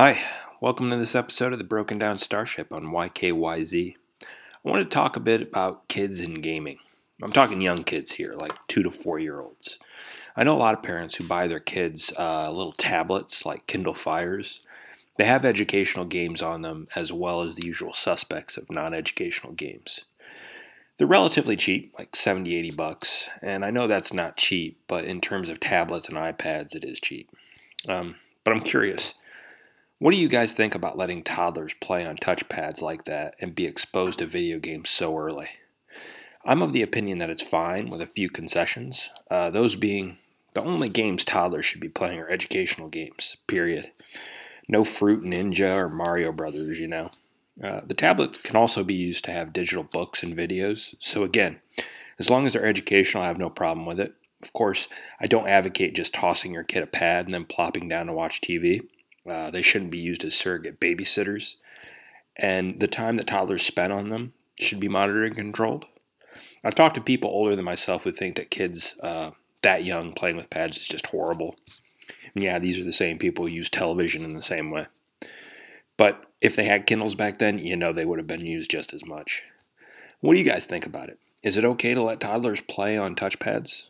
Hi, welcome to this episode of the Broken Down Starship on YKYZ. I want to talk a bit about kids and gaming. I'm talking young kids here, like two to four year olds. I know a lot of parents who buy their kids uh, little tablets like Kindle Fires. They have educational games on them as well as the usual suspects of non educational games. They're relatively cheap, like 70, 80 bucks, and I know that's not cheap, but in terms of tablets and iPads, it is cheap. Um, but I'm curious what do you guys think about letting toddlers play on touchpads like that and be exposed to video games so early? I'm of the opinion that it's fine with a few concessions, uh, those being the only games toddlers should be playing are educational games, period. No Fruit Ninja or Mario Brothers, you know. Uh, the tablets can also be used to have digital books and videos, so again, as long as they're educational, I have no problem with it. Of course, I don't advocate just tossing your kid a pad and then plopping down to watch TV. Uh, they shouldn't be used as surrogate babysitters. And the time that toddlers spend on them should be monitored and controlled. I've talked to people older than myself who think that kids uh, that young playing with pads is just horrible. And yeah, these are the same people who use television in the same way. But if they had Kindles back then, you know they would have been used just as much. What do you guys think about it? Is it okay to let toddlers play on touchpads?